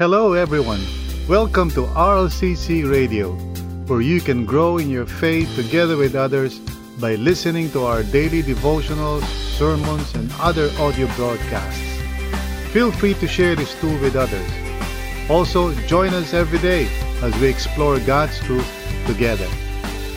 Hello, everyone. Welcome to RLCC Radio, where you can grow in your faith together with others by listening to our daily devotionals, sermons, and other audio broadcasts. Feel free to share this tool with others. Also, join us every day as we explore God's truth together.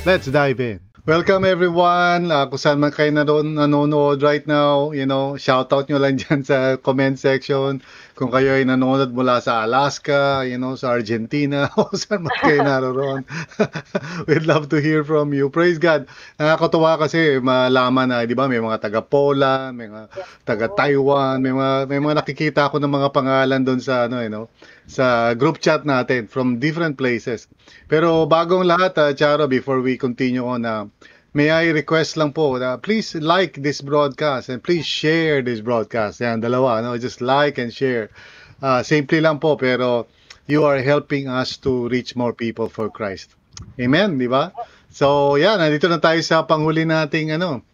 Let's dive in. Welcome everyone. Uh, kung saan man kayo nanon, nanonood right now, you know, shout out nyo lang dyan sa comment section. Kung kayo ay nanonood mula sa Alaska, you know, sa Argentina, o saan man kayo naroon. We'd love to hear from you. Praise God. Nakakatuwa kasi malaman na, di ba, may mga taga Poland, may mga taga Taiwan, may mga, may mga nakikita ako ng mga pangalan doon sa, ano, you know, sa group chat natin from different places. Pero bagong lahat, uh, Charo, before we continue on, uh, may I request lang po, uh, please like this broadcast and please share this broadcast. Yan, dalawa, no? just like and share. Uh, simple lang po, pero you are helping us to reach more people for Christ. Amen, di ba? So, yan, nandito na tayo sa panghuli nating ano,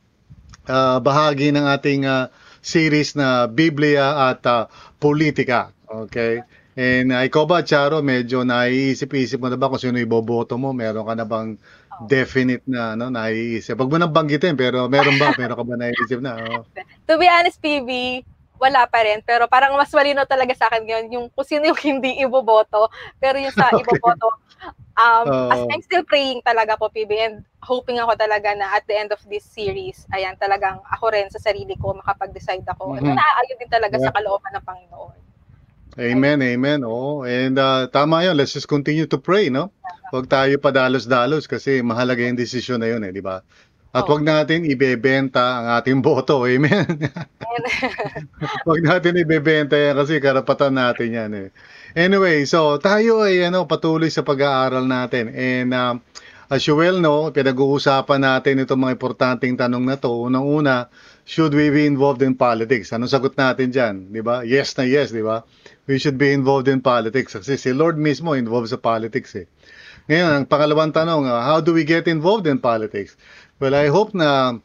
uh, bahagi ng ating uh, series na Biblia at uh, Politika. Okay? And uh, ikaw ba, Charo, medyo naiisip-isip mo na ba kung sino iboboto mo? Meron ka na bang definite na ano, naiisip? Wag mo nang banggitin, pero meron ba? Meron ka ba naiisip na? Oh. To be honest, PB, wala pa rin. Pero parang mas malino talaga sa akin ngayon yung kung sino yung hindi iboboto. Pero yung sa Okay. iboboto, um, Oo. as I'm still praying talaga po, PB, and hoping ako talaga na at the end of this series, ayan, talagang ako rin sa sarili ko, makapag-decide ako. Mhm. Mm-hmm. Naaayon din talaga Yeah. sa kalooban ng Panginoon. Amen, amen. Oh, and uh, tama 'yon. Let's just continue to pray, no? Huwag tayo padalos-dalos kasi mahalaga yung desisyon na 'yun, eh, di ba? At Oo. wag natin ibebenta ang ating boto. Amen. Huwag natin ibebenta yan kasi karapatan natin yan eh. Anyway, so tayo ay ano, patuloy sa pag-aaral natin. And um, as you well know, pinag-uusapan natin itong mga importanteng tanong na to. Unang-una, should we be involved in politics? Anong sagot natin dyan? Di ba? Yes na yes, di ba? We should be involved in politics. Kasi si Lord mismo involved sa politics eh. Ngayon, ang pangalawang tanong, uh, how do we get involved in politics? Well, I hope na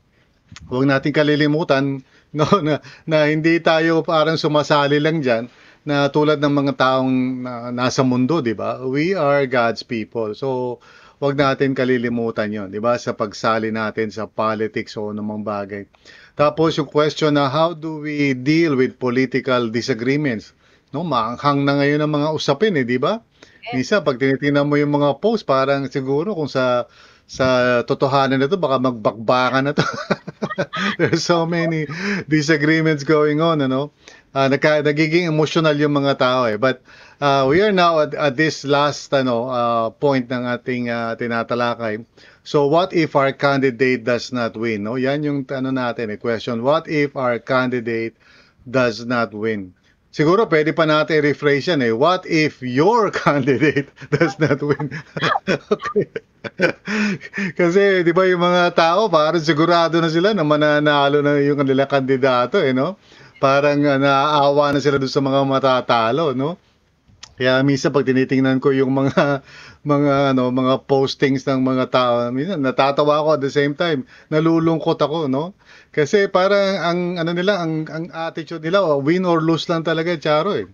huwag natin kalilimutan no na, na hindi tayo parang sumasali lang diyan na tulad ng mga taong na, nasa mundo, 'di ba? We are God's people. So, huwag natin kalilimutan 'yon, 'di ba? Sa pagsali natin sa politics o anumang bagay. Tapos yung question na how do we deal with political disagreements? No, maanghang na ngayon ang mga usapin eh, 'di ba? Minsan pag tinitingnan mo yung mga post, parang siguro kung sa sa totohanan na to, baka magbakbakan na to. There's so many disagreements going on, ano? Ah, nagka, nagiging emotional yung mga tao eh. But uh, we are now at, at this last ano uh, point ng ating uh, tinatalakay. So what if our candidate does not win? No? Yan yung ano natin, eh, question. What if our candidate does not win? Siguro pwede pa natin rephrase yan eh. What if your candidate does not win? Kasi 'di ba yung mga tao parang sigurado na sila na mananalo na yung kanilang kandidato eh no? Parang uh, naaawa na sila doon sa mga matatalo no? Kaya minsan pag tinitingnan ko yung mga mga ano mga postings ng mga tao, minsan natatawa ako at the same time, nalulungkot ako, no? Kasi parang ang ano nila, ang ang attitude nila, oh, win or lose lang talaga, Charo eh.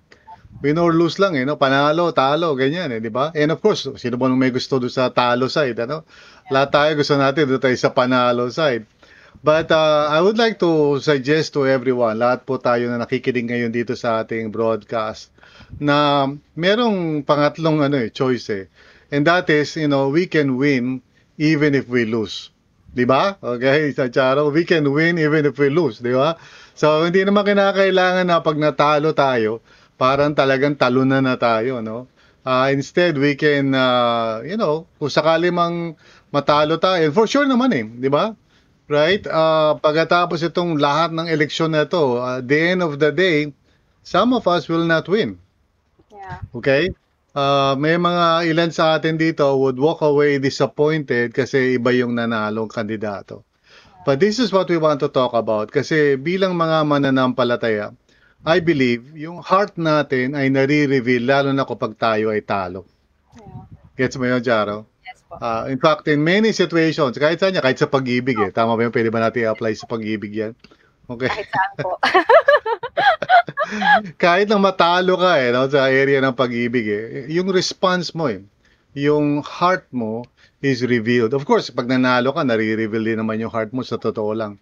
Win or lose lang eh, no? Panalo, talo, ganyan eh, di ba? And of course, sino ba may gusto doon sa talo side, ano? Lahat tayo gusto natin doon tayo sa panalo side. But uh, I would like to suggest to everyone, lahat po tayo na nakikinig ngayon dito sa ating broadcast, na merong pangatlong ano eh, choice eh. And that is, you know, we can win even if we lose. Di ba? Okay, sa Charo, we can win even if we lose, di ba? So, hindi naman kinakailangan na pag natalo tayo, parang talagang talunan na tayo, no? Ah, instead, we can, uh, you know, kung sakali mang matalo tayo, for sure naman eh, di ba? Right? Ah, pagkatapos itong lahat ng eleksyon na to, at the end of the day, some of us will not win. yeah. Okay? Ah, may mga ilan sa atin dito would walk away disappointed kasi iba yung nanalong kandidato. But this is what we want to talk about kasi bilang mga mananampalataya, I believe yung heart natin ay nare-reveal lalo na kapag tayo ay talo. Gets mo yun, Jaro? Yes po. Ah, in fact, in many situations, kahit saan niya, kahit sa pag-ibig eh. Tama ba yun? Pwede ba natin i-apply sa pag-ibig yan? Okay. Kahit saan po. Kahit na matalo ka eh, no, sa area ng pag-ibig eh, yung response mo eh, yung heart mo is revealed. Of course, pag nanalo ka, nare-reveal din naman yung heart mo sa totoo lang.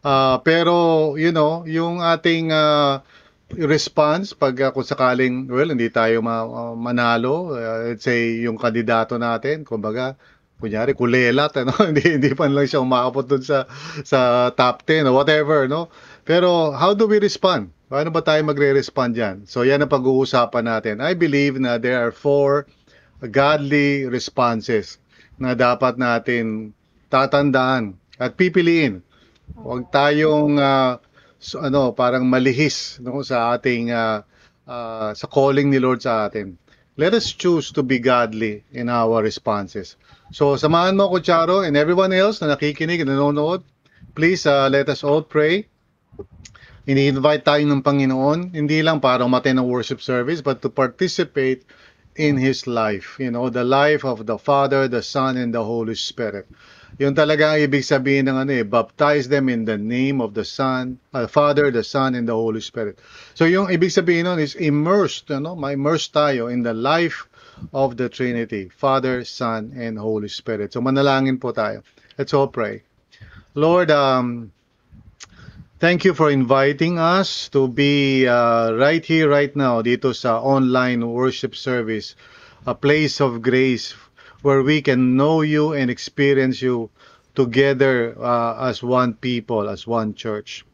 Ah, pero, you know, yung ating ah, response pag ah, kung sakaling, well, hindi tayo ma- ah, manalo, ah, let's say, yung kandidato natin, kumbaga, kunyari, kulelat, ano? hindi, hindi pa lang siya umaabot dun sa, sa top 10 or whatever, no? Pero, how do we respond? Paano ba tayo magre-respond dyan? So, yan ang pag-uusapan natin. I believe na there are four godly responses na dapat natin tatandaan at pipiliin. Huwag tayong so- ano, parang malihis no, sa ating ah, ah, sa calling ni Lord sa atin. Let us choose to be godly in our responses. So, samahan mo ko, Charo, and everyone else na nakikinig, na nanonood. Please, ah, let us all pray. Ini-invite tayo ng Panginoon, hindi lang para umaten ng worship service, but to participate in His life. You know, the life of the Father, the Son, and the Holy Spirit. Yun talaga ang ibig sabihin ng ano eh, baptize them in the name of the Son, uh, Father, the Son, and the Holy Spirit. So yung ibig sabihin nun is immersed, ano, ma-immerse tayo in the life of the Trinity, Father, Son, and Holy Spirit. So manalangin po tayo. Let's all pray. Lord, um, thank you for inviting us to be uh, right here, right now, dito sa online worship service, a place of grace where we can know you and experience you together uh, as one people, as one church.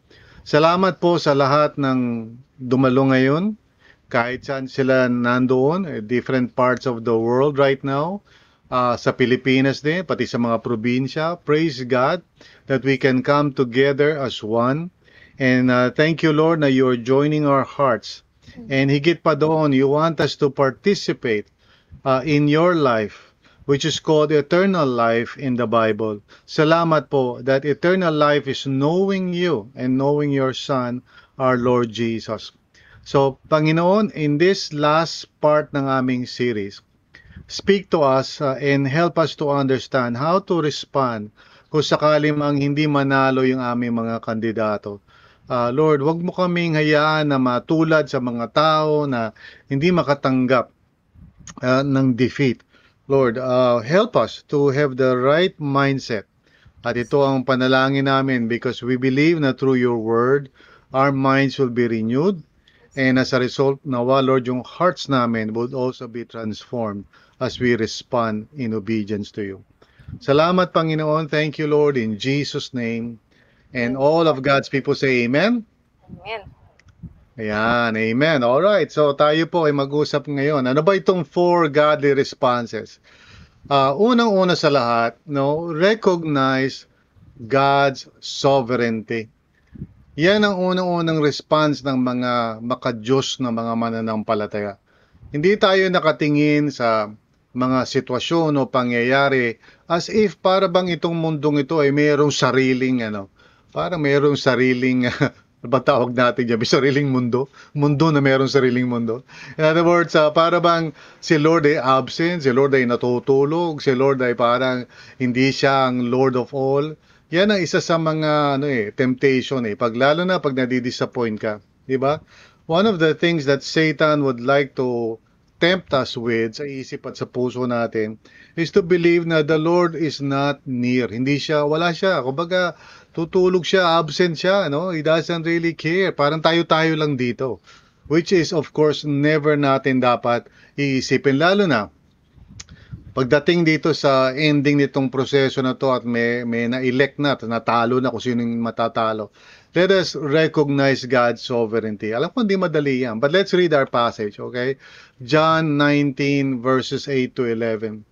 Salamat po sa lahat ng dumalo ngayon, kahit saan sila nandoon, eh, different parts of the world right now, uh, sa Pilipinas din, pati sa mga probinsya. Praise God that we can come together as one. And uh, thank you, Lord, na you're joining our hearts. And higit pa doon, you want us to participate uh, in your life, which is called eternal life in the Bible. Salamat po that eternal life is knowing you and knowing your Son, our Lord Jesus. So, Panginoon, in this last part ng aming series, speak to us uh, and help us to understand how to respond kung sakali mang hindi manalo yung aming mga kandidato. Ah, Lord, wag mo kaming hayaan na matulad sa mga tao na hindi makatanggap ah, ng defeat. Lord, uh, help us to have the right mindset. At ito ang panalangin namin because we believe na through your word, our minds will be renewed. And as a result, nawa, Lord, yung hearts namin would also be transformed as we respond in obedience to you. Salamat, Panginoon. Thank you, Lord, in Jesus' name. And all of God's people say amen. Amen. Ayan, amen. All right. So tayo po ay mag-usap ngayon. Ano ba itong four godly responses? Ah, unang-una sa lahat, no, recognize God's sovereignty. Yan ang unang-unang response ng mga makadiyos na mga mananampalataya. Hindi tayo nakatingin sa mga sitwasyon o pangyayari as if para bang itong mundong ito ay mayroong sariling ano, parang mayroong sariling ano ba tawag natin dyan? May sariling mundo? Mundo na mayroong sariling mundo? In other words, ah, para bang si Lord ay absent, si Lord ay natutulog, si Lord ay parang hindi siya ang Lord of all. Yan ang isa sa mga ano eh, temptation eh. Pag lalo na pag nadi-disappoint ka, di ba? One of the things that Satan would like to tempt us with sa isip at sa puso natin is to believe na the Lord is not near. Hindi siya, wala siya. Kumbaga, tutulog siya, absent siya, no? He doesn't really care. Parang tayo-tayo lang dito. Which is, of course, never natin dapat iisipin. Lalo na, pagdating dito sa ending nitong proseso na to at may, may na-elect na, natalo na kung sino yung matatalo. Let us recognize God's sovereignty. Alam ko hindi madali yan, but let's read our passage, okay? John 19 verses 8 to 11.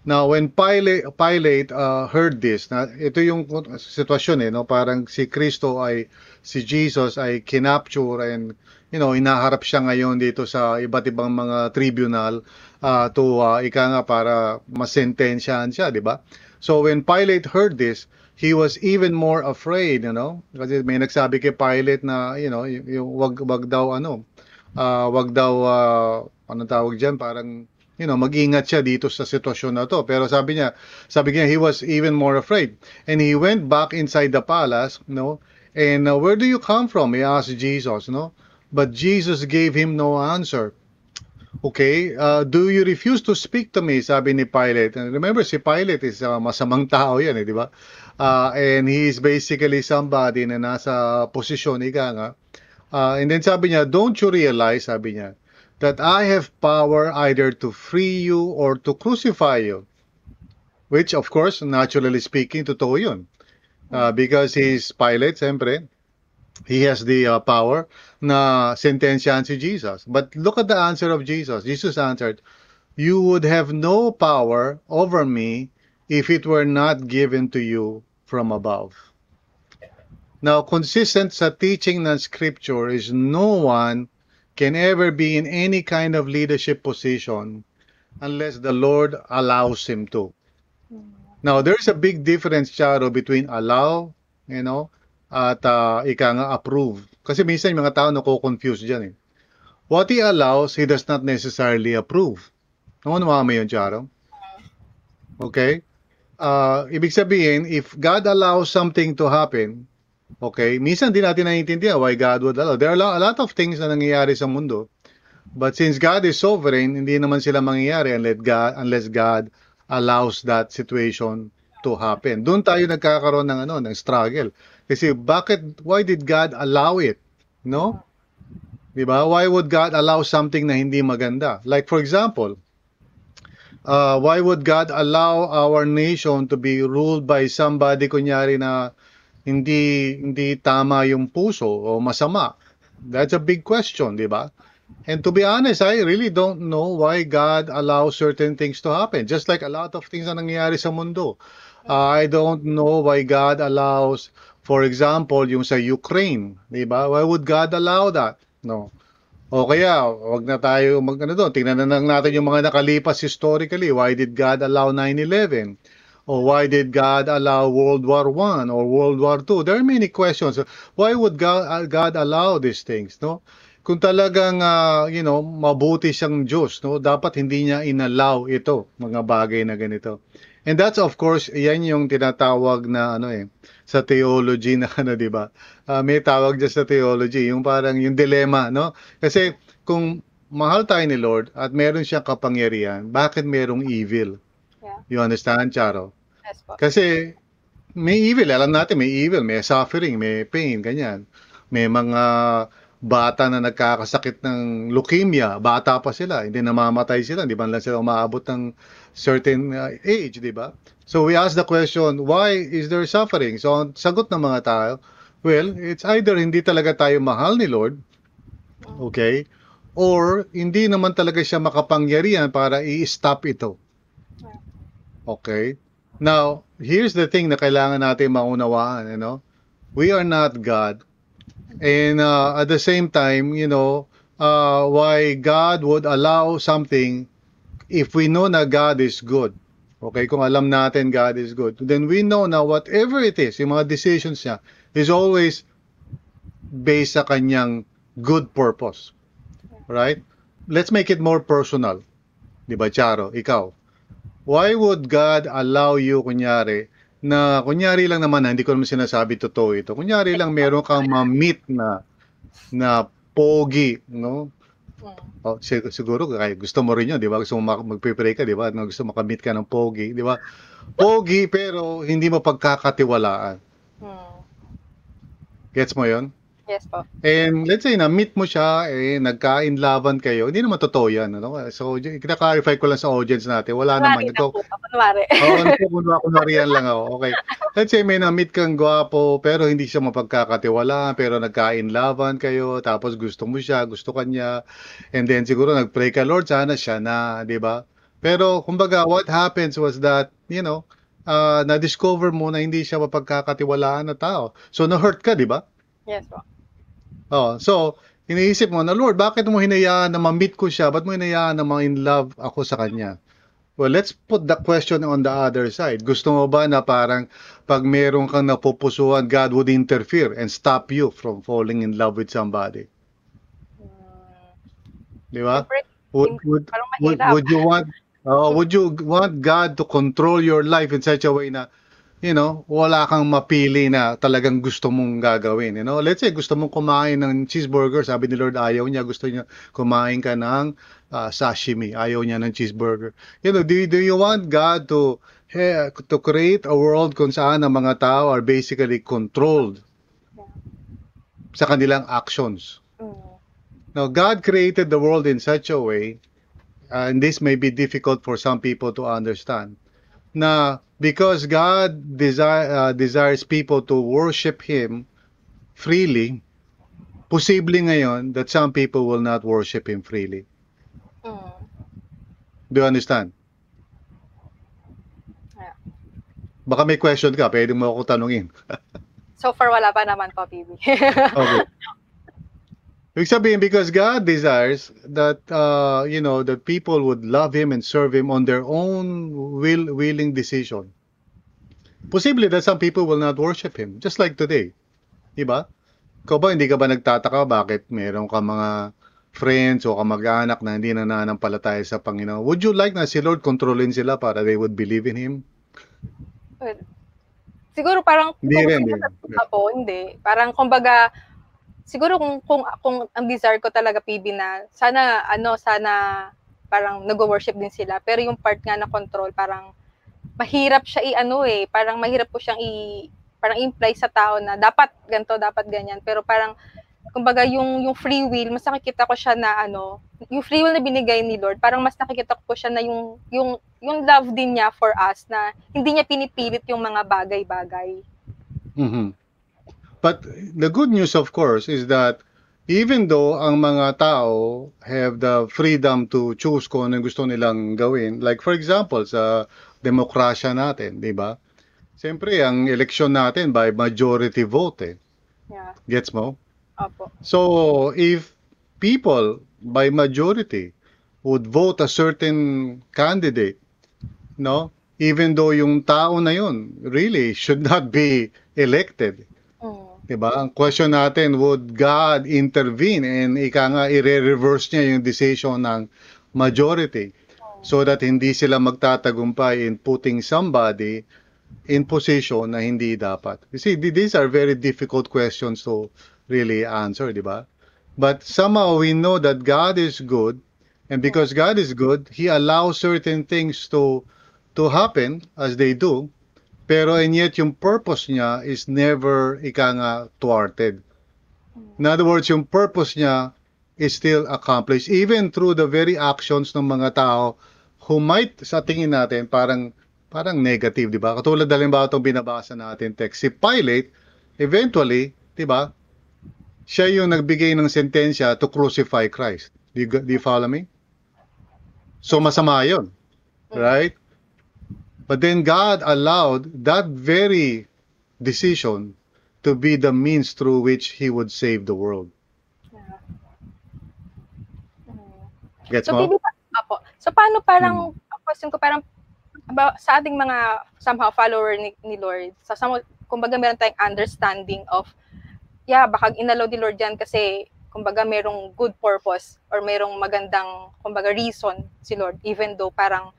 Now, when Pilate, Pilate uh, heard this, na ito yung sitwasyon eh, no? parang si Kristo ay, si Jesus ay kinapture and, you know, inaharap siya ngayon dito sa iba't ibang mga tribunal uh, to, uh, ika nga, para masentensyahan siya, di ba? So, when Pilate heard this, he was even more afraid, you know? Kasi may nagsabi kay Pilate na, you know, yung, yung wag, wag daw, ano, uh, wag daw, uh, ano tawag dyan, parang, you know, mag-ingat siya dito sa sitwasyon na to. Pero sabi niya, sabi niya, he was even more afraid. And he went back inside the palace, you know, And uh, where do you come from? He asked Jesus, no? But Jesus gave him no answer. Okay, uh, do you refuse to speak to me? Sabi ni Pilate. And remember, si Pilate is uh, masamang tao yan, eh, di ba? Uh, and he is basically somebody na nasa posisyon, ika nga. Uh, and then sabi niya, don't you realize, sabi niya, that I have power either to free you or to crucify you. Which, of course, naturally speaking, totoo yun. Uh, because he's Pilate, siyempre, he has the uh, power na sentensyahan si Jesus. But look at the answer of Jesus. Jesus answered, You would have no power over me if it were not given to you from above. Now, consistent sa teaching ng scripture is no one can ever be in any kind of leadership position unless the Lord allows him to. Now, there's a big difference, Charo, between allow, you know, at uh, ika nga approve. Kasi minsan yung mga tao nako-confuse dyan eh. What he allows, he does not necessarily approve. Ano naman mo yun, Charo? Okay? Uh, ibig sabihin, if God allows something to happen, okay, minsan di natin naiintindihan why God would allow. There are a lot of things na nangyayari sa mundo. But since God is sovereign, hindi naman sila mangyayari unless God, unless God allows that situation to happen. Doon tayo nagkakaroon ng ano, ng struggle. Kasi bakit why did God allow it? No? 'Di ba? Why would God allow something na hindi maganda? Like for example, uh, why would God allow our nation to be ruled by somebody kunyari na hindi hindi tama yung puso o masama? That's a big question, 'di ba? And to be honest, I really don't know why God allows certain things to happen. Just like a lot of things na nangyayari sa mundo. Uh, I don't know why God allows, for example, yung sa Ukraine, di ba? Why would God allow that? No. O kaya, wag na tayo mag ano doon. Tingnan na lang natin yung mga nakalipas historically. Why did God allow 9/11? Or why did God allow World War One or World War Two? There are many questions. Why would God, God allow these things? No? kung talagang uh, you know mabuti siyang Diyos no dapat hindi niya inallow ito mga bagay na ganito and that's of course yan yung tinatawag na ano eh sa theology na ano di ba uh, may tawag diyan sa theology yung parang yung dilemma no kasi kung mahal tayo ni Lord at meron siyang kapangyarihan bakit merong evil Yeah. you understand Charo Yes po. kasi may evil, alam natin may evil, may suffering, may pain, ganyan. May mga bata na nagkakasakit ng leukemia, bata pa sila, hindi namamatay sila, hindi man lang sila umaabot ng certain uh, age, di ba? So we ask the question, why is there suffering? So ang sagot ng mga tao, well, it's either hindi talaga tayo mahal ni Lord, okay, or hindi naman talaga siya makapangyarihan para i-stop ito. Okay? Now, here's the thing na kailangan natin maunawaan, you know? We are not God. And uh, at the same time, you know, uh, why God would allow something if we know na God is good. Okay, kung alam natin God is good, then we know na whatever it is, yung mga decisions niya, is always based sa kanyang good purpose. Right? Let's make it more personal. Di ba, Charo? Ikaw. Why would God allow you, kunyari, na kunyari lang naman, hindi ko naman sinasabi totoo ito. Kunyari lang meron kang ma-meet na na pogi, no? Mm. Oh, sig- siguro kaya gusto mo rin 'yun, 'di ba? Gusto mo magpe-pray ka, 'di ba? No, gusto makamit ka ng pogi, 'di ba? Pogi pero hindi mo pagkakatiwalaan. Mm. Gets mo 'yon? Yes po. And let's say na meet mo siya, eh nagkainlaban kayo. Hindi naman totoo 'yan, ano? So, i-clarify ko lang sa audience natin. Wala naman Kunwari ito. lang po. Kunwari. Oo, oh, kunwari, kunwari yan lang ako. Okay. Let's say may na-meet kang gwapo, pero hindi siya mapagkakatiwalaan, pero nagkainlaban kayo, tapos gusto mo siya, gusto kanya, and then siguro nag-pray ka, Lord, sana siya na, di ba? Pero, kumbaga, what happens was that, you know, uh, na-discover mo na hindi siya mapagkakatiwalaan na tao. So, na-hurt ka, di ba? Yes po. Oh, so, iniisip mo na, Lord, bakit mo hinayaan na ma-meet ko siya? Ba't mo hinayaan na ma-in love ako sa kanya? Well, let's put the question on the other side. Gusto mo ba na parang pag meron kang napupusuan, God would interfere and stop you from falling in love with somebody? Mm. Di ba? Would, would, would, would you want uh, would you want God to control your life in such a way na you know, wala kang mapili na talagang gusto mong gagawin. You know, let's say gusto mong kumain ng cheeseburger, sabi ni Lord ayaw niya, gusto niya kumain ka ng uh, sashimi, ayaw niya ng cheeseburger. You know, do, do you want God to eh, to create a world kung saan ang mga tao are basically controlled sa kanilang actions? Now, God created the world in such a way, uh, and this may be difficult for some people to understand, na because God desire, uh, desires people to worship Him freely, posible ngayon that some people will not worship Him freely. Mm. Do you understand? Yeah. Baka may question ka, pwede mo ako tanungin. So far, wala pa naman po, PB. okay. Ibig sabihin, because God desires that, uh, you know, that people would love Him and serve Him on their own will, willing decision. Possibly that some people will not worship Him, just like today. Diba? Ikaw ba, hindi ka ba nagtataka bakit meron ka mga friends o kamag-anak na hindi na nananampalataya sa Panginoon? Would you like na si Lord kontrolin sila para they would believe in Him? Siguro parang Hindi kung rin, sa- ako, hindi. Parang kumbaga siguro kung kung kung ang desire ko talaga PB na sana ano sana parang nag-worship din sila. Pero yung part nga na control parang mahirap siya i-ano eh. Parang mahirap po siyang i parang imply sa tao na dapat ganto dapat ganyan. Pero parang kumbaga yung yung free will mas nakikita ko siya na ano yung free will na binigay ni Lord parang mas nakikita ko po siya na yung yung yung love din niya for us na hindi niya pinipilit yung mga bagay-bagay. Mhm. But the good news, of course, is that even though ang mga tao have the freedom to choose kung ano gusto nilang gawin, like for example, sa demokrasya natin, di ba? Siyempre, ang eleksyon natin by majority vote, eh. yeah Gets mo? opo So, if people by majority would vote a certain candidate, no? Even though yung tao na yun really should not be elected. Diba? Ang question natin, would God intervene and ika nga i-reverse niya yung decision ng majority so that hindi sila magtatagumpay in putting somebody in position na hindi dapat. You see, th- these are very difficult questions to really answer, di ba? But somehow we know that God is good and because God is good, He allows certain things to to happen as they do pero and yet yung purpose niya is never ika nga thwarted. In other words, yung purpose niya is still accomplished even through the very actions ng mga tao who might sa tingin natin parang parang negative, di ba? Katulad halimbawa itong binabasa natin text. Si Pilate, eventually, di ba? Siya yung nagbigay ng sentensya to crucify Christ. Do you, do you follow me? So masama yun. Right? But then God allowed that very decision to be the means through which He would save the world. Gets So, mo? Apo. So, paano parang, ang question ko parang, sa ating mga somehow follower ni, ni Lord, sa some, kumbaga meron tayong understanding of, yeah, baka inalaw ni Lord yan kasi, kumbaga merong good purpose or merong magandang, kumbaga reason si Lord, even though parang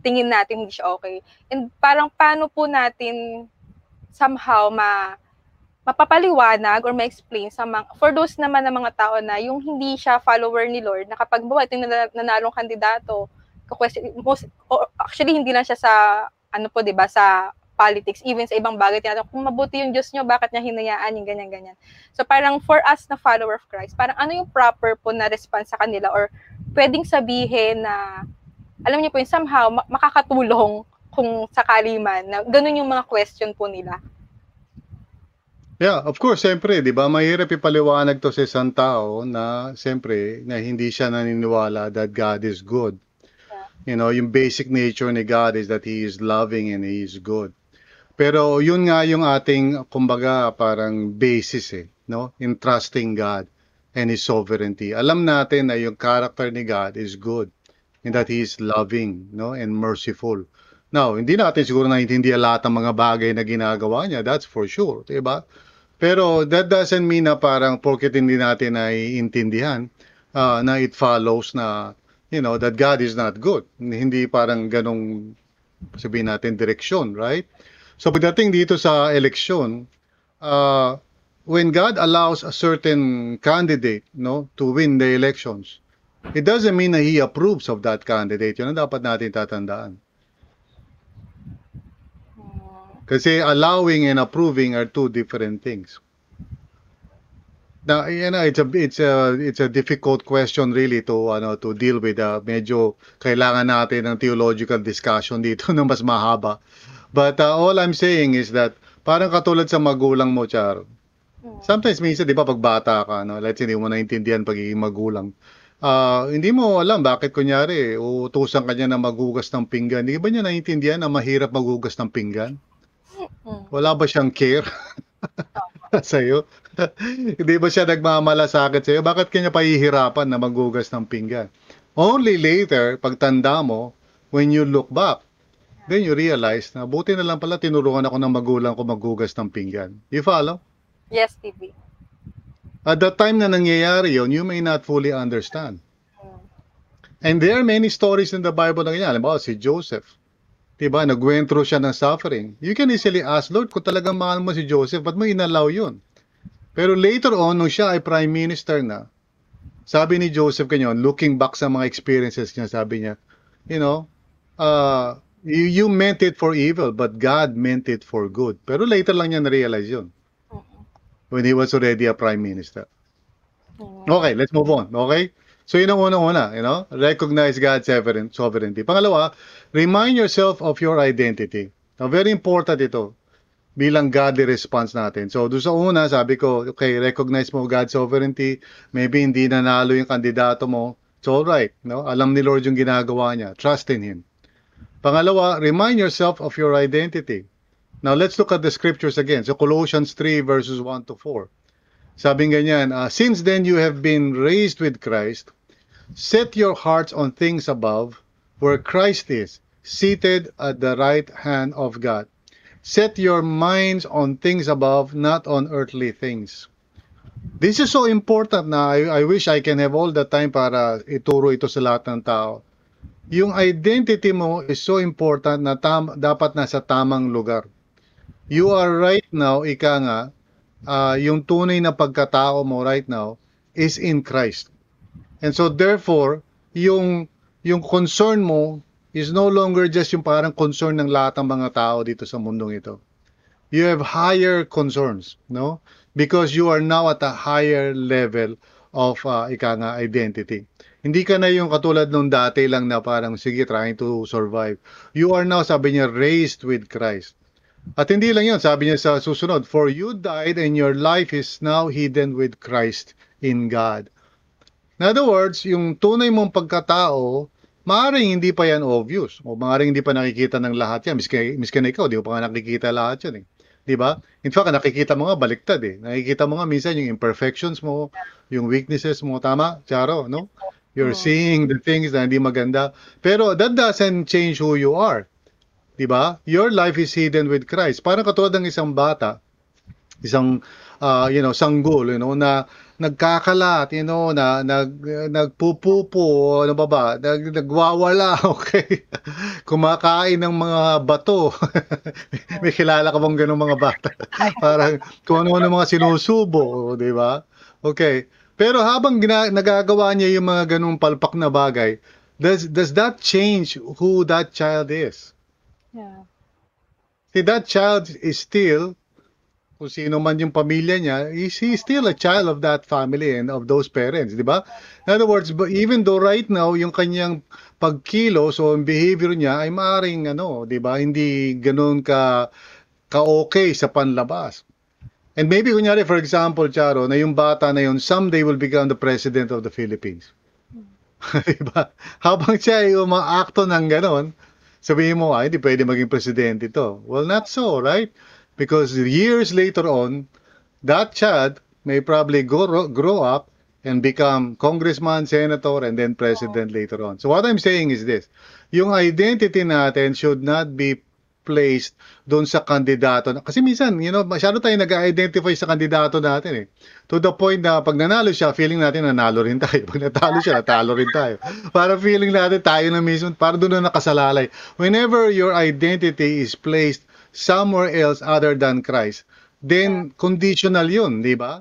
tingin natin hindi siya okay. And parang paano po natin somehow ma mapapaliwanag or ma-explain sa mga, for those naman ng mga tao na yung hindi siya follower ni Lord, na kapag bawa ito yung nana- nanalong kandidato, most, or actually hindi lang siya sa, ano po, di ba, sa politics, even sa ibang bagay, tinatanong, kung mabuti yung Diyos nyo, bakit niya hinayaan yung ganyan-ganyan. So parang for us na follower of Christ, parang ano yung proper po na response sa kanila or pwedeng sabihin na, alam niyo po yung somehow, ma- makakatulong kung sakali man, na ganun yung mga question po nila. Yeah, of course, siyempre, 'di ba? Mahirap ipaliwanag 'to sa isang tao na siyempre na hindi siya naniniwala that God is good. You know, yung basic nature ni God is that he is loving and he is good. Pero yun nga yung ating kumbaga parang basis eh, no? In trusting God and his sovereignty. Alam natin na yung character ni God is good and that he is loving, no? And merciful. Now, hindi natin siguro naiintindihan lahat ng mga bagay na ginagawa niya, that's for sure, 'di ba? Pero that doesn't mean na parang porket hindi natin naiintindihan ah, na it follows na you know that God is not good. Hindi parang ganong sabihin natin direksyon, right? So pagdating dito sa eleksyon, uh, when God allows a certain candidate no to win the elections, it doesn't mean that He approves of that candidate. Yun ang dapat natin tatandaan. Kasi allowing and approving are two different things. Now, you know, it's a it's a it's a difficult question really to ano to deal with. Uh, medyo kailangan natin ng theological discussion dito na mas mahaba. But uh, all I'm saying is that parang katulad sa magulang mo, Char. Sometimes minsan 'di ba pag bata ka, no, let's say hindi mo naintindihan pagiging magulang. Uh, hindi mo alam bakit kunyari uutusan ka niya na maghugas ng pinggan. Hindi ba niya naiintindihan na mahirap maghugas ng pinggan? Wala ba siyang care sa iyo? Hindi ba siya nagmamalasakit sa iyo? Bakit kanya pahihirapan na maghugas ng pinggan? Only later, pagtanda mo, when you look back, then you realize na buti na lang pala tinuruan ako ng magulang ko maghugas ng pinggan. You follow? Yes, TV. At the time na nangyayari yon, you may not fully understand. And there are many stories in the Bible na ganyan. Halimbawa, si Joseph. Diba, nagwentro siya ng suffering. You can easily ask, Lord, kung talagang mahal mo si Joseph, ba't mo inalaw yun? Pero later on, nung siya ay prime minister na, sabi ni Joseph kanyon, looking back sa mga experiences niya, sabi niya, you know, uh, you, you meant it for evil, but God meant it for good. Pero later lang niya na-realize yun. When he was already a prime minister. Okay, let's move on. Okay? So yun ang unang-una, you know, recognize God's sovereignty. Pangalawa, remind yourself of your identity. Now, very important ito bilang godly response natin. So, doon sa una, sabi ko, okay, recognize mo God's sovereignty. Maybe hindi nanalo yung kandidato mo. It's all right. No? Alam ni Lord yung ginagawa niya. Trust in Him. Pangalawa, remind yourself of your identity. Now, let's look at the scriptures again. So, Colossians 3 verses 1 to 4. Sabi ganyan, uh, Since then you have been raised with Christ, set your hearts on things above, where Christ is, seated at the right hand of God. Set your minds on things above, not on earthly things. This is so important na I, I wish I can have all the time para ituro ito sa lahat ng tao. Yung identity mo is so important na tam, dapat nasa tamang lugar. You are right now, ika nga, uh, yung tunay na pagkatao mo right now is in Christ. And so therefore, yung yung concern mo is no longer just yung parang concern ng lahat ng mga tao dito sa mundong ito. You have higher concerns, no? Because you are now at a higher level of uh, ika nga identity. Hindi ka na yung katulad nung dati lang na parang sige trying to survive. You are now sabi niya raised with Christ. At hindi lang yun, sabi niya sa susunod, for you died and your life is now hidden with Christ in God. In other words, yung tunay mong pagkatao Maaring hindi pa yan obvious o maaring hindi pa nakikita ng lahat yan. Miski, miski na ikaw, di mo pa nga nakikita lahat yan eh. Di ba? In fact, nakikita mo nga baliktad eh. Nakikita mo nga minsan yung imperfections mo, yung weaknesses mo. Tama, Charo, no? You're seeing the things na hindi maganda. Pero that doesn't change who you are. Di ba? Your life is hidden with Christ. Parang katulad ng isang bata, isang uh, you know, sanggol, you know, na nagkakalat, you know, na nag nagpupupo, ano ba ba, nag, nagwawala, okay. Kumakain ng mga bato. May kilala ka bang ganung mga bata? Parang kung ano-ano mga sinusubo, di ba? Okay. Pero habang gina- nagagawa niya yung mga ganung palpak na bagay, does does that change who that child is? Yeah. See, that child is still kung sino man yung pamilya niya, is he still a child of that family and of those parents, di ba? In other words, even though right now, yung kanyang pagkilos o behavior niya ay maaring ano, di ba, hindi ganoon ka ka-okay sa panlabas. And maybe kunyari, for example, Charo, na yung bata na yun, someday will become the president of the Philippines. diba? Habang siya ay umaakto ng ganon, sabihin mo, ay, hindi pwede maging presidente ito. Well, not so, right? Because years later on, that child may probably grow, grow up and become congressman, senator, and then president later on. So what I'm saying is this, yung identity natin should not be placed doon sa kandidato. Kasi minsan, you know, masyado tayo nag-identify sa kandidato natin eh. To the point na pag nanalo siya, feeling natin nanalo rin tayo. Pag natalo siya, natalo rin tayo. Para feeling natin tayo na mismo, para doon na nakasalalay. Whenever your identity is placed somewhere else other than Christ, then conditional yun, di ba?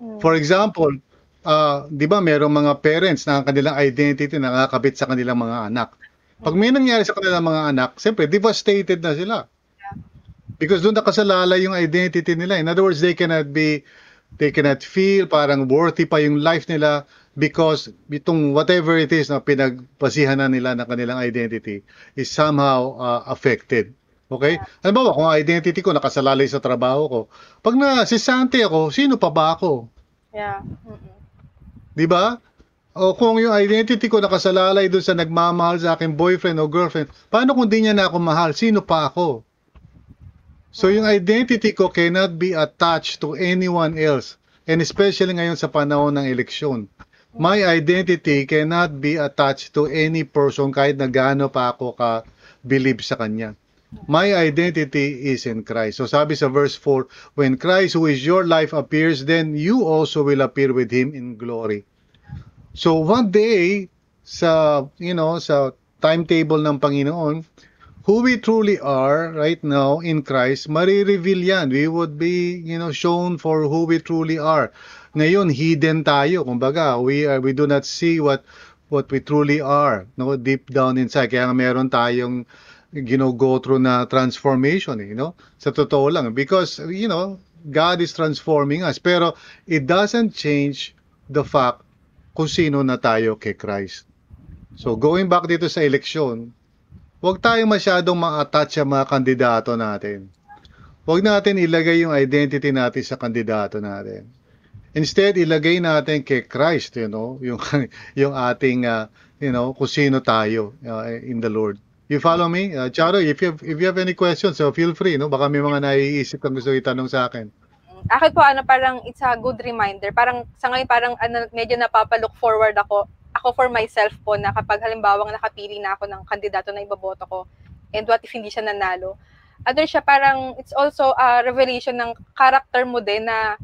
Mm. For example, ah, di ba merong mga parents na ang kanilang identity nakakabit sa kanilang mga anak. Pag may nangyari sa kanilang mga anak, siyempre devastated na sila. Because doon nakasalalay yung identity nila. In other words, they cannot be, they cannot feel parang worthy pa yung life nila because itong whatever it is na pinagpasihan na nila ng kanilang identity is somehow uh, affected. Okay? Ano ba kung identity ko nakasalalay sa trabaho ko, pag na si Sante ako, sino pa ba ako? Yeah. Mm-mm. 'Di ba? O kung yung identity ko nakasalalay doon sa nagmamahal sa aking boyfriend o girlfriend, paano kung di niya na ako mahal? Sino pa ako? So yung identity ko cannot be attached to anyone else. And especially ngayon sa panahon ng eleksyon. My identity cannot be attached to any person kahit na gaano pa ako ka believe sa kanya. My identity is in Christ. So sabi sa verse 4, when Christ who is your life appears, then you also will appear with him in glory. So one day sa you know sa timetable ng Panginoon, who we truly are right now in Christ, marireveal yan. We would be, you know, shown for who we truly are. Ngayon, hidden tayo. Kumbaga, we are, we do not see what what we truly are, no, deep down inside. Kaya meron tayong you know, go through na transformation, eh, you know? Sa totoo lang. Because, you know, God is transforming us. Pero, it doesn't change the fact kung sino na tayo kay Christ. So, going back dito sa eleksyon, huwag tayong masyadong ma-attach sa mga kandidato natin. Huwag natin ilagay yung identity natin sa kandidato natin. Instead, ilagay natin kay Christ, you know, yung yung ating uh, you know, kung sino tayo uh, in the Lord. You follow me? Uh, Charo, if you have, if you have any questions, so feel free, no? Baka may mga naiisip kang gusto itanong sa akin. Akin po ano parang it's a good reminder. Parang sa ngayon parang ano, medyo napapalook forward ako. Ako for myself po na kapag halimbawa nakapili na ako ng kandidato na iboboto ko and what if hindi siya nanalo. Ano siya parang it's also a revelation ng character mo din na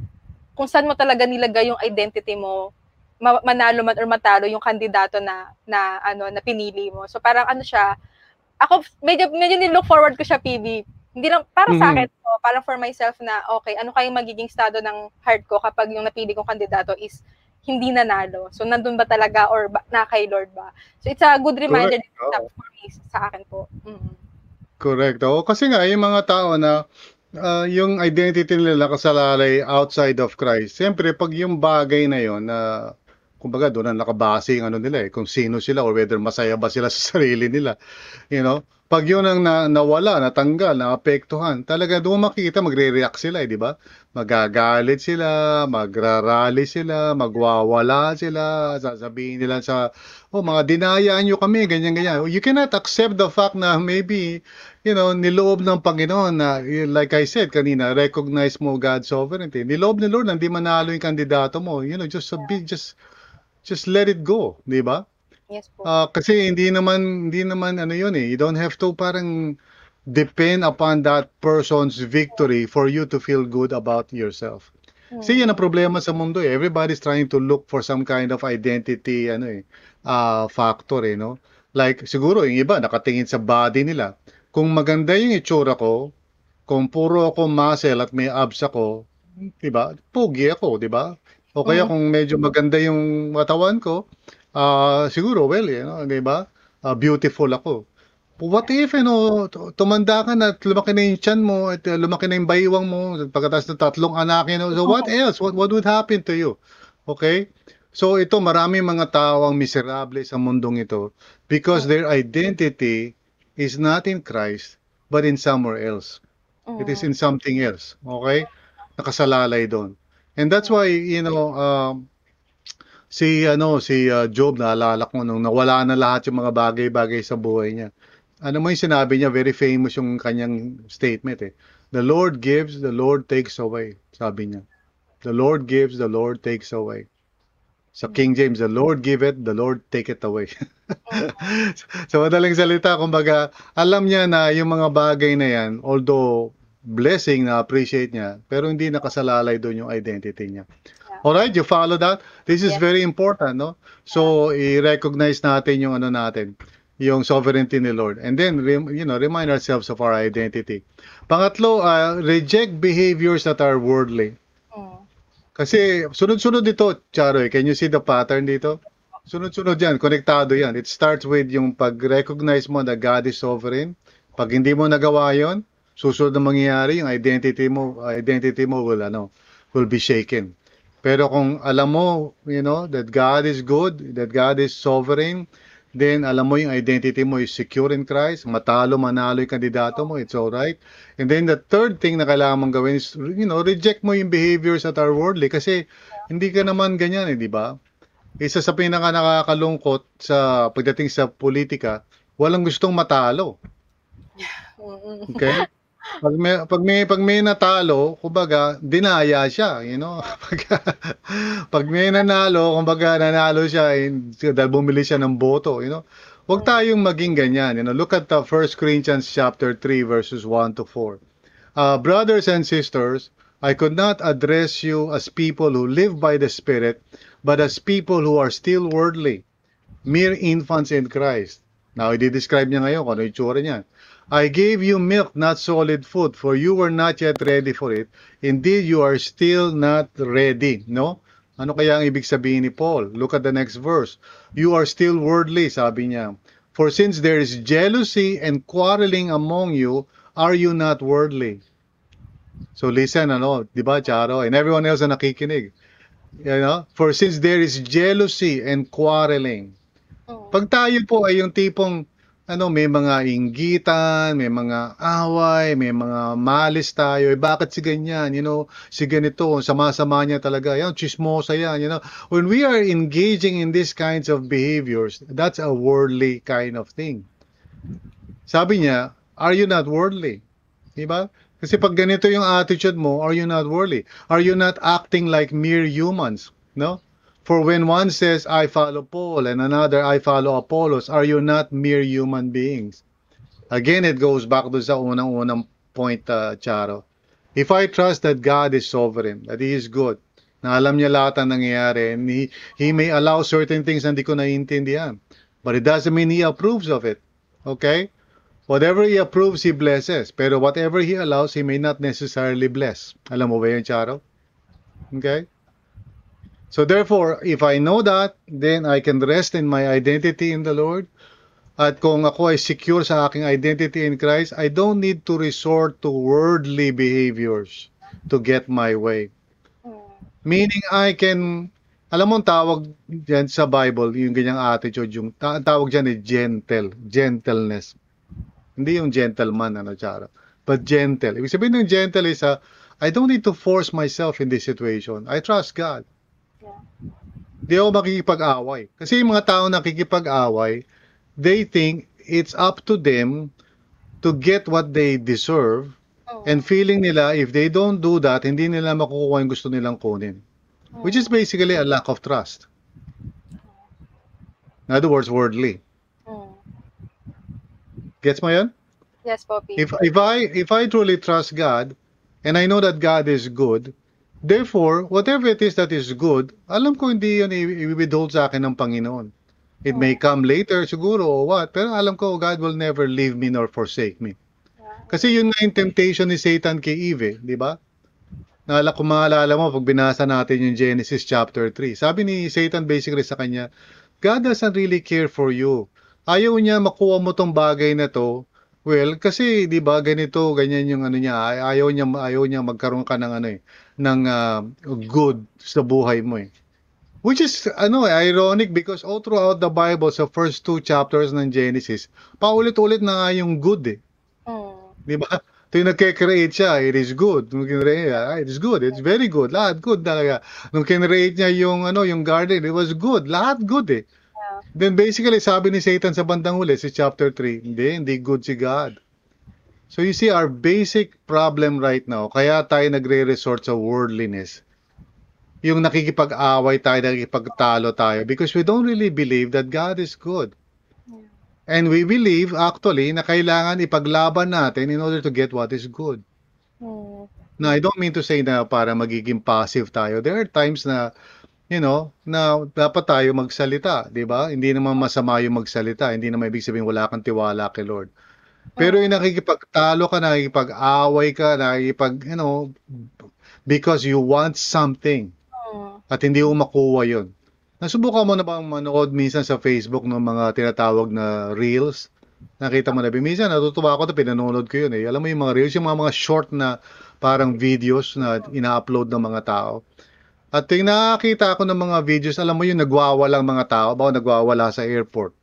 kung saan mo talaga nilagay yung identity mo ma- manalo man or matalo yung kandidato na na ano na pinili mo. So parang ano siya ako medyo medyo ni-look forward ko siya PB. Hindi lang para sa Mhm. akin po, parang for myself na okay, ano kayang magiging estado ng heart ko kapag yung napili kong kandidato is hindi nanalo. So nandun ba talaga or ba, na kay Lord ba? So it's a good reminder Correct. for me sa akin po. Mm. Correct. Oo, kasi nga, yung mga tao na ah, yung identity nila nakasalalay outside of Christ, siyempre, pag yung bagay na yon na, kumbaga, doon na nakabase yung ano nila eh, kung sino sila or whether masaya ba sila sa sarili nila. You know? Pag yun ang na, nawala, natanggal, naapektuhan, talaga doon makikita, magre-react sila eh, di ba? Magagalit sila, magrarally sila, magwawala sila, sasabihin nila sa, oh, mga dinayaan nyo kami, ganyan-ganyan. You cannot accept the fact na maybe you know, niloob ng Panginoon na, like I said kanina, recognize mo God's sovereignty. Niloob ni Lord na hindi manalo yung kandidato mo. You know, just, be, just, just let it go, di ba? Yes po. Ah, kasi hindi naman, hindi naman ano yun eh. You don't have to parang depend upon that person's victory for you to feel good about yourself. Kasi yan ang problema sa mundo eh. Everybody's trying to look for some kind of identity ano eh, ah, factor eh, no? Like siguro yung iba nakatingin sa body nila. Kung maganda yung itsura ko, kung puro ako muscle at may abs ako, 'di ba? Pogi ako, 'di ba? O kaya kung medyo maganda yung katawan ko, ah siguro well, you know, 'di ba? Ah, beautiful ako. What if, you know, tu- tumanda ka na at lumaki na yung tiyan mo at uh, lumaki na yung baywang mo pagkatapos ng tatlong anak, you know, so what else? What, what would happen to you? Okay? So ito, marami mga tao ang miserable sa mundong ito because their identity is not in Christ but in somewhere else. It is in something else. Okay? Nakasalalay doon. And that's why, you know, um, si ano si uh, Job naalala ko nung nawala na lahat yung mga bagay-bagay sa buhay niya. Ano mo yung sinabi niya, very famous yung kanyang statement eh. The Lord gives, the Lord takes away, sabi niya. The Lord gives, the Lord takes away. Sa King James, the Lord give it, the Lord take it away. sa madaling salita, kumbaga, alam niya na yung mga bagay na yan, although blessing na appreciate niya, pero hindi nakasalalay doon yung identity niya. Alright, you follow that? This is Yes. very important, no? So, i-recognize natin yung ano natin, yung sovereignty ni Lord. And then, you know, remind ourselves of our identity. Pangatlo, uh, reject behaviors that are worldly. Mm. Kasi sunod-sunod dito, Charoy, can you see the pattern dito? Sunod-sunod yan, konektado yan. It starts with yung pag-recognize mo na God is sovereign. Pag hindi mo nagawa yon, susunod na mangyayari, yung identity mo, identity mo will, ano, will be shaken. Pero kung alam mo, you know, that God is good, that God is sovereign, then alam mo yung identity mo is secure in Christ, matalo, manalo yung kandidato mo, it's all right. And then the third thing na kailangan mong gawin is, you know, reject mo yung behaviors that are worldly kasi hindi ka naman ganyan eh, di ba? Isa sa pinaka nakakalungkot sa pagdating sa politika, walang gustong matalo. Okay? Pag may, pag may, pag may natalo, kumbaga, dinaya siya, you know? Pag, pag may nanalo, kumbaga, nanalo siya, eh, dahil bumili siya ng boto, you know? Huwag tayong maging ganyan, you know? Look at the 1 Corinthians chapter 3, verses 1 to 4. Uh, brothers and sisters, I could not address you as people who live by the Spirit, but as people who are still worldly, mere infants in Christ. Now, i-describe niya ngayon kung ano yung tsura niya. I gave you milk, not solid food, for you were not yet ready for it. Indeed, you are still not ready. No? Ano kaya ang ibig sabihin ni Paul? Look at the next verse. You are still worldly, sabi niya. For since there is jealousy and quarreling among you, are you not worldly? So listen, ano, di ba, Charo? And everyone else na nakikinig. You know? For since there is jealousy and quarreling, pag tayo po ay yung tipong ano, may mga inggitan, may mga away, may mga malis tayo. Eh, bakit si ganyan? You know, si ganito, sama-sama niya talaga. Yan, chismosa yan. You know, when we are engaging in these kinds of behaviors, that's a worldly kind of thing. Sabi niya, are you not worldly? Diba? Kasi pag ganito yung attitude mo, are you not worldly? Are you not acting like mere humans? No? For when one says, I follow Paul, and another, I follow Apollos, are you not mere human beings? Again, it goes back to sa unang-unang point, uh, Charo. If I trust that God is sovereign, that He is good, na alam niya lahat ang nangyayari, and He, he may allow certain things na hindi ko naiintindihan. But it doesn't mean He approves of it. Okay? Whatever He approves, He blesses. Pero whatever He allows, He may not necessarily bless. Alam mo ba yun, Charo? Okay? So therefore, if I know that, then I can rest in my identity in the Lord. At kung ako ay secure sa aking identity in Christ, I don't need to resort to worldly behaviors to get my way. Mm. Meaning I can, alam mo tawag dyan sa Bible, yung ganyang attitude, yung ta- tawag dyan ay gentle, gentleness. Hindi yung gentleman, ano, Chara. But gentle. Ibig sabihin ng gentle is, uh, I don't need to force myself in this situation. I trust God. Yeah. Di ako makikipag-away. Kasi yung mga tao nakikipag-away, they think it's up to them to get what they deserve Mm. and feeling nila if they don't do that, hindi nila makukuha yung gusto nilang kunin. Which is basically a lack of trust. In other words, worldly. Mm. Gets mo yan? Yes, Poppy. If, if I if I truly trust God and I know that God is good, therefore, whatever it is that is good, alam ko hindi yun i-withhold sa akin ng Panginoon. It may come later siguro or what, pero alam ko God will never leave me nor forsake me. Kasi yun nga yung temptation ni Satan kay Eve, eh, di ba? Naalala kung maalala mo, pag binasa natin yung Genesis chapter 3, sabi ni Satan basically sa kanya, God doesn't really care for you. Ayaw niya makuha mo tong bagay na to. Well, kasi 'di ba ganito, ganyan yung ano niya, ay- ayaw niya ayaw niya magkaroon ka ng ano eh, ng ah, good sa buhay mo eh. Which is ano eh, ironic because all throughout the Bible sa first two chapters ng Genesis, paulit-ulit na nga yung good eh. Mm. Di ba? Ito yung nagke-create siya, it is good. Nung kinreate niya, ah, it is good, it's very good. Lahat good talaga. Nung kinreate niya yung, ano, yung garden, it was good. Lahat good eh. Yeah. Then basically, sabi ni Satan sa bandang huli, sa chapter 3, hindi, hindi good si God. So you see, our basic problem right now, kaya tayo nagre-resort sa worldliness, yung nakikipag-away tayo, nakikipagtalo tayo, because we don't really believe that God is good. Yeah. And we believe actually na kailangan ipaglaban natin in order to get what is good. Mm. Now, I don't mean to say na para magiging passive tayo. There are times na you know, na dapat tayo magsalita, 'di ba? Hindi naman masama yung magsalita, hindi naman ibig sabihin wala kang tiwala kay Lord. Pero yung nakikipagtalo ka, nakikipag-away ka, nakikipag, you know, because you want something Mm. at hindi mo makuha yun. Nasubukan mo na bang manood minsan sa Facebook ng mga tinatawag na reels? Nakita mo na ba? Minsan natutuwa ako na pinanonood ko yun eh. Alam mo yung mga reels, yung mga, mga short na parang videos na ina-upload ng mga tao. At yung nakakita ako ng mga videos, alam mo yung nagwawalang mga tao, baka nagwawala sa airport.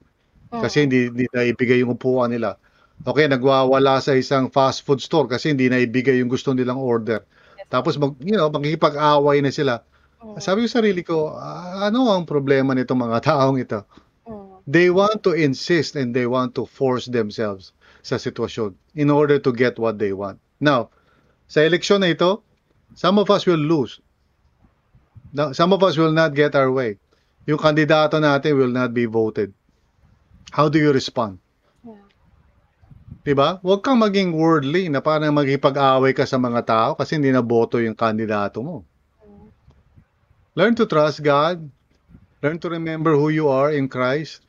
Kasi hindi, hindi naibigay yung upuan nila. Okay, nagwawala sa isang fast food store kasi hindi naibigay yung gusto nilang order. Tapos mag, you know, makikipag-away na sila. Mm. Sabi ko sa sarili ko, "Ah, ano ang problema nitong mga taong ito? Mm. They want to insist and they want to force themselves sa sitwasyon in order to get what they want. Now, sa eleksyon na ito, some of us will lose. Some of us will not get our way. Yung kandidato natin will not be voted. How do you respond? Yeah. Diba? Huwag kang maging worldly na parang magipag-away ka sa mga tao kasi hindi na boto yung kandidato mo. Learn to trust God. Learn to remember who you are in Christ.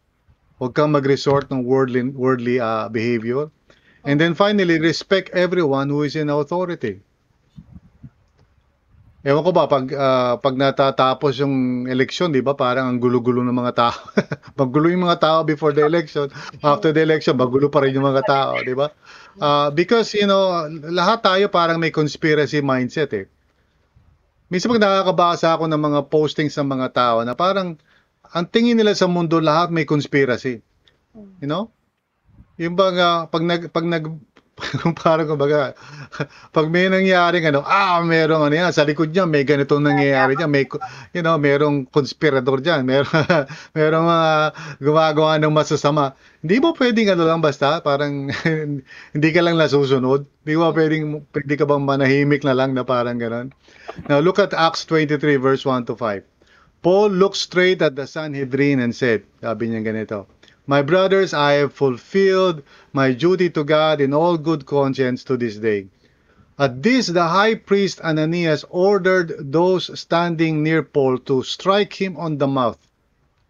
Huwag kang mag-resort ng worldly, worldly uh, behavior. And then finally, respect everyone who is in authority. Ewan ko ba, pag, ah, pag natatapos yung eleksyon, di ba, parang ang gulo-gulo ng mga tao. Maggulo yung mga tao before the election. After the election, magulo pa rin yung mga tao, di ba? Ah, because, you know, lahat tayo parang may conspiracy mindset eh. Minsan pag nakakabasa ako ng mga postings ng mga tao na parang ang tingin nila sa mundo lahat may conspiracy. You know? Yung bang ah, pag nag pag nag parang kumbaga pag may nangyaring ano, ah, merong ano yan, sa likod niya may ganitong nangyayari diyan, may you know, merong konspirador diyan, merong merong mga gumagawa ng masasama. Hindi mo pwedeng ano lang basta, parang hindi ka lang nasusunod. Hindi mo pwedeng pwede ka bang manahimik na lang na parang gano'n. Now look at Acts 23 verse 1 to 5. Paul looked straight at the Sanhedrin and said, sabi niya ganito, My brothers, I have fulfilled my duty to God in all good conscience to this day. At this, the high priest Ananias ordered those standing near Paul to strike him on the mouth.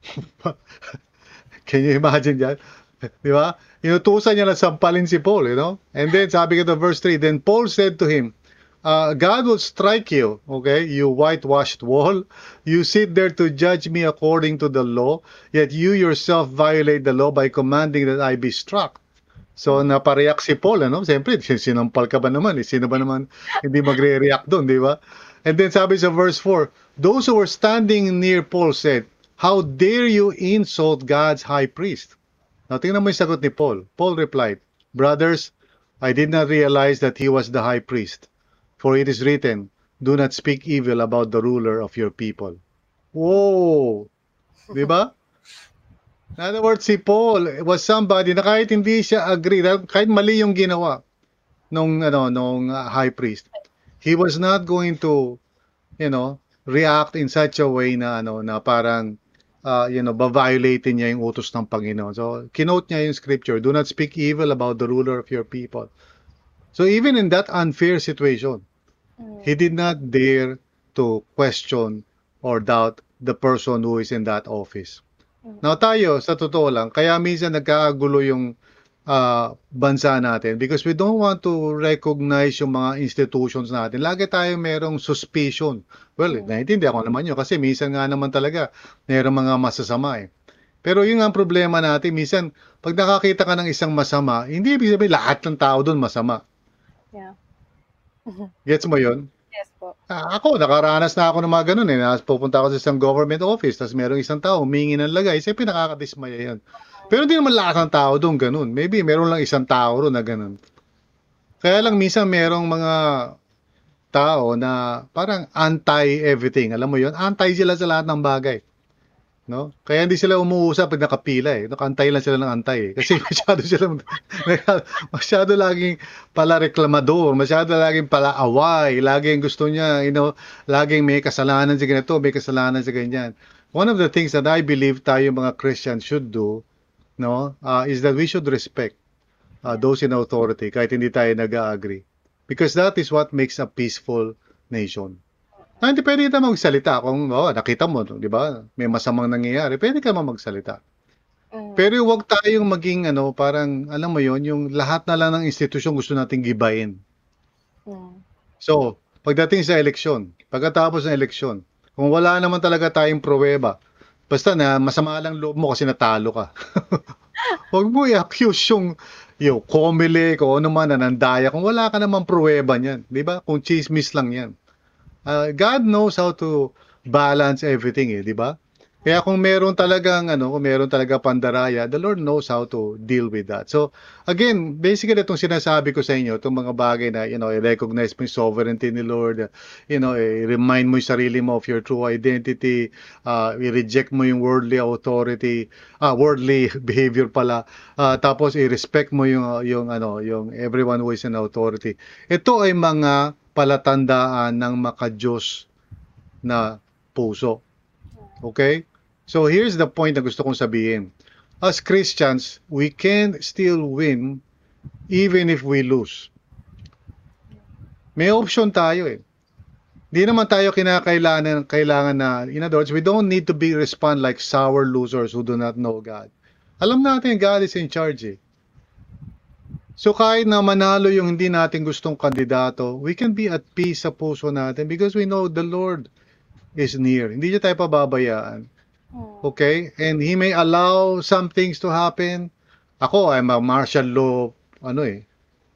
Can you imagine that? Di ba? Inutusan niya na sampalin si Paul, you know? And then, sabi ko to verse 3, Then Paul said to him, uh, God will strike you, okay, you whitewashed wall. You sit there to judge me according to the law, yet you yourself violate the law by commanding that I be struck. So, napareact si Paul, ano? Siyempre, sinampal ka ba naman? Eh? Sino ba naman hindi magre-react doon, di ba? And then sabi sa verse 4, Those who were standing near Paul said, How dare you insult God's high priest? Now, tingnan mo yung sagot ni Paul. Paul replied, Brothers, I did not realize that he was the high priest. For it is written, Do not speak evil about the ruler of your people. Whoa! Di ba? In other words, si Paul was somebody na kahit hindi siya agree, kahit mali yung ginawa nung, ano, nung uh, high priest, he was not going to, you know, react in such a way na, ano, na parang, uh, you know, ba-violate niya yung utos ng Panginoon. So, kinote niya yung scripture, do not speak evil about the ruler of your people. So, even in that unfair situation, Mm. he did not dare to question or doubt the person who is in that office. Now tayo, sa totoo lang, kaya minsan nagkakagulo yung ah, bansa natin because we don't want to recognize yung mga institutions natin. Lagi tayo merong suspicion. Well, naiintindihan ko naman yun kasi minsan nga naman talaga merong mga masasama eh. Pero yun ang problema natin, minsan pag nakakita ka ng isang masama, hindi ibig sabihin lahat ng tao doon masama. Yeah. Gets mo yun? Ah, ako, nakaranas na ako ng mga ganun eh. Nas- Pupunta ako sa isang government office, tapos merong isang tao humingi ng lagay. Siyempre, nakakadismaya yan. Pero di naman lahat ng tao doon ganun. Maybe meron lang isang tao roon na ganun. Kaya lang minsan merong mga tao na parang anti-everything. Alam mo yon Anti sila sa lahat ng bagay. No? Kaya hindi sila umuusap pag nakapila eh. Nakantay lang sila ng antay eh. Kasi masyado sila masyado laging pala reklamador, masyado laging pala away, laging gusto niya, you know, laging may kasalanan sa ganito, may kasalanan sa ganyan. One of the things that I believe tayo mga Christians should do, no, uh, is that we should respect uh, those in authority kahit hindi tayo nag-agree. Because that is what makes a peaceful nation. Na hindi pwede ka magsalita kung oh, nakita mo, 'di ba? May masamang nangyayari, pwede ka naman magsalita. Mm. Pero huwag tayong maging ano, parang alam mo 'yon, yung lahat na lang ng institusyon gusto nating gibayin. Mm. So, pagdating sa eleksyon, pagkatapos ng eleksyon, kung wala naman talaga tayong pruweba, basta na masama lang loob mo kasi natalo ka. Huwag mo i-accuse yung yung Comelec o ano man na nandaya kung wala ka namang pruweba niyan, 'di ba? Kung chismis lang 'yan. Uh, God knows how to balance everything eh, 'di ba? Kaya kung meron talagang ano, kung meron talaga pandaraya, the Lord knows how to deal with that. So, again, basically itong sinasabi ko sa inyo, itong mga bagay na, you know, i-recognize mo yung sovereignty ni Lord, you know, i-remind mo yung sarili mo of your true identity, uh, i-reject mo yung worldly authority, uh, worldly behavior pala, uh, tapos i-respect mo yung, yung, ano, yung everyone who is an authority. Ito ay mga palatandaan ng makajos na puso. Okay? So here's the point na gusto kong sabihin. As Christians, we can still win even if we lose. May option tayo eh. Di naman tayo kinakailangan kailangan na, in other words, we don't need to be respond like sour losers who do not know God. Alam natin, God is in charge eh. So kahit na manalo yung hindi natin gustong kandidato, we can be at peace sa puso natin because we know the Lord is near. Hindi niya tayo pababayaan. Okay? And He may allow some things to happen. Ako, I'm a martial law, ano eh,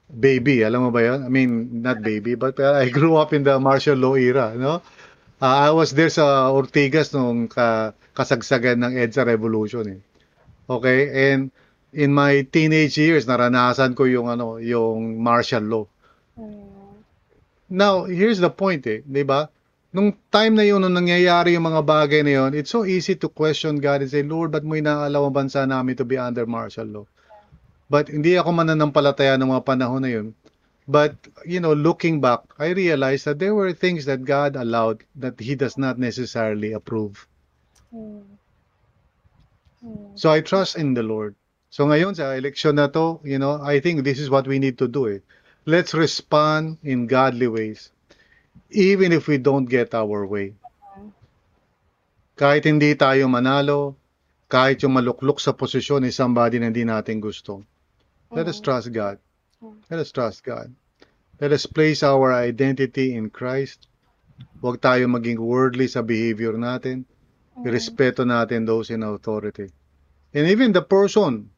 baby. Alam mo ba yun? I mean, not baby, but uh, I grew up in the martial law era, no? Uh, I was there sa Ortigas nung ka, kasagsagan ng EDSA Revolution eh. Okay? And in my teenage years, naranasan ko yung ano, yung martial law. Mm. Now, here's the point eh, 'di ba? Nung time na yun, nung nangyayari yung mga bagay na yun, it's so easy to question God and say, Lord, ba't mo inaalaw ang bansa namin to be under martial law? But hindi ako mananampalataya ng mga panahon na yun. But, you know, looking back, I realized that there were things that God allowed that He does not necessarily approve. Mm. Mm. So I trust in the Lord. So ngayon sa election na to, you know, I think this is what we need to do eh. Let's respond in godly ways even if we don't get our way. Kahit hindi tayo manalo, kahit yung maluklok sa posisyon ni somebody na hindi natin gusto. Let us trust God. Let us trust God. Let us place our identity in Christ. Huwag tayo maging worldly sa behavior natin. Respeto natin those in authority. And even the person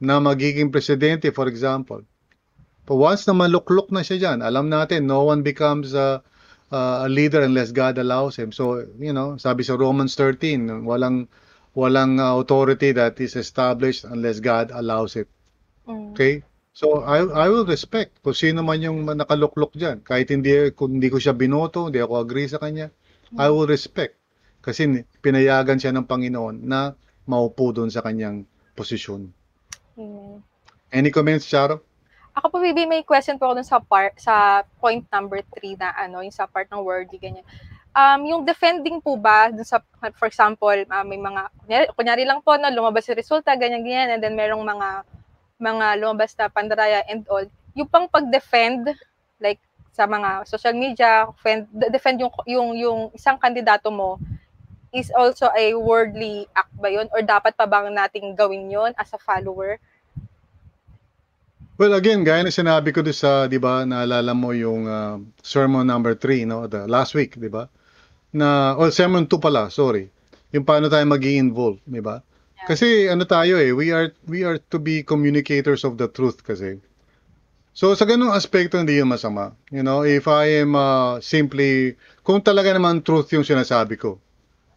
na magiging presidente, for example, but once na maluklok na siya dyan, alam natin, no one becomes a, a leader unless God allows him. So, you know, sabi sa Romans 13, walang walang uh, authority that is established unless God allows it. Mm. Okay? So, I I will respect kung sino man yung nakaluklok diyan. Kahit hindi kung hindi ko siya binoto, hindi ako agree sa kanya, I will respect. Kasi pinayagan siya ng Panginoon na maupo doon sa kanyang posisyon. Mm. Any comments, Charo? Ako po, Bibi, may question po ako dun sa part, sa point number three na ano, yung sa part ng worthy, ganyan. Um, yung defending po ba, dun sa, for example, ah, may mga, kunyari, kunyari lang po, na lumabas yung resulta, ganyan, ganyan, and then merong mga, mga lumabas na pandaraya and all, yung pang pag-defend, like, sa mga social media, defend, defend yung, yung, yung isang kandidato mo, is also a worldly act ba yun? Or dapat pa bang nating gawin yun as a follower? Well, again, gaya na sinabi ko doon sa, di ba, naalala mo yung uh, sermon number 3, no? The last week, di ba? Na, oh, sermon 2 pala, sorry. Yung paano tayo mag involve di ba? Yeah. Kasi ano tayo eh, we are we are to be communicators of the truth kasi. So sa ganung aspekto hindi yun masama. You know, if I am uh, simply kung talaga naman truth yung sinasabi ko.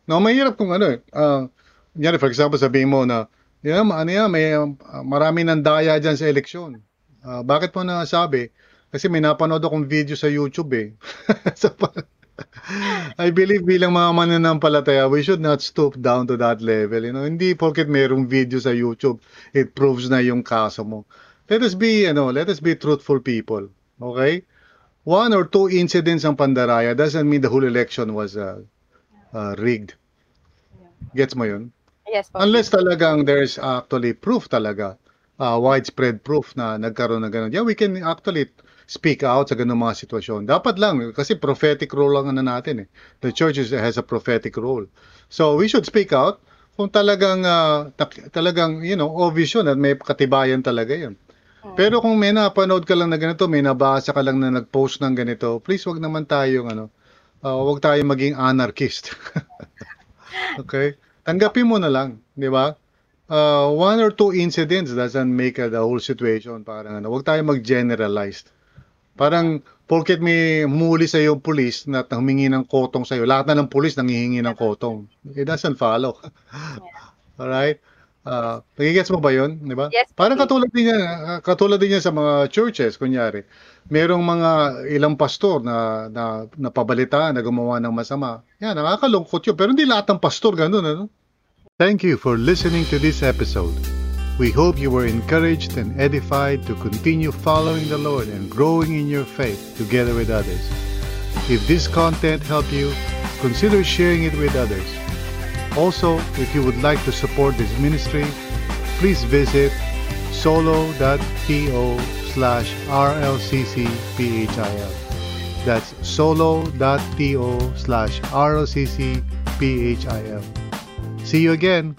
No, mahirap kung ano eh. Uh, kunyari, for example, sabihin mo na, yeah, ano yan, may uh, marami nang daya dyan sa eleksyon. Uh, bakit mo nasabi? Kasi may napanood akong video sa YouTube eh. so, I believe bilang mga mananampalataya, we should not stoop down to that level. You know, hindi porket mayroong video sa YouTube, it proves na yung kaso mo. Let us be, you know, let us be truthful people. Okay? One or two incidents ang pandaraya doesn't mean the whole election was uh, uh, rigged. Gets mo yun? Yes po. Unless talagang there's actually proof talaga, uh, widespread proof na nagkaroon ng ganun. Yeah, we can actually speak out sa ganung mga sitwasyon. Dapat lang kasi prophetic role lang ano natin eh. The church is, has a prophetic role. So we should speak out kung talagang uh, talagang you know obvious yun at may katibayan talaga yun. Hmm. Pero kung may napanood ka lang na ganito, may nabasa ka lang na nag-post ng ganito, please wag naman tayong ano, uh, wag tayong maging anarchist. okay? Tanggapin mo na lang, di ba? uh, one or two incidents doesn't make uh, the whole situation. Parang ano, wag tayo mag-generalize. Parang porket may muli sa yung police na humingi ng kotong sa iyo, lahat na ng police nanghihingi ng kotong. It doesn't follow. All right? Uh, nagigets mo ba 'yon, 'di ba? Yes, Parang katulad din yan, uh, katulad din yan sa mga churches kunyari. Merong mga ilang pastor na na napabalitaan na gumawa ng masama. Yan, nakakalungkot 'yun, pero hindi lahat ng pastor ganoon, ano? Thank you for listening to this episode. We hope you were encouraged and edified to continue following the Lord and growing in your faith together with others. If this content helped you, consider sharing it with others. Also, if you would like to support this ministry, please visit solo.to slash rlccphil. That's solo.to slash rlccphil. See you again.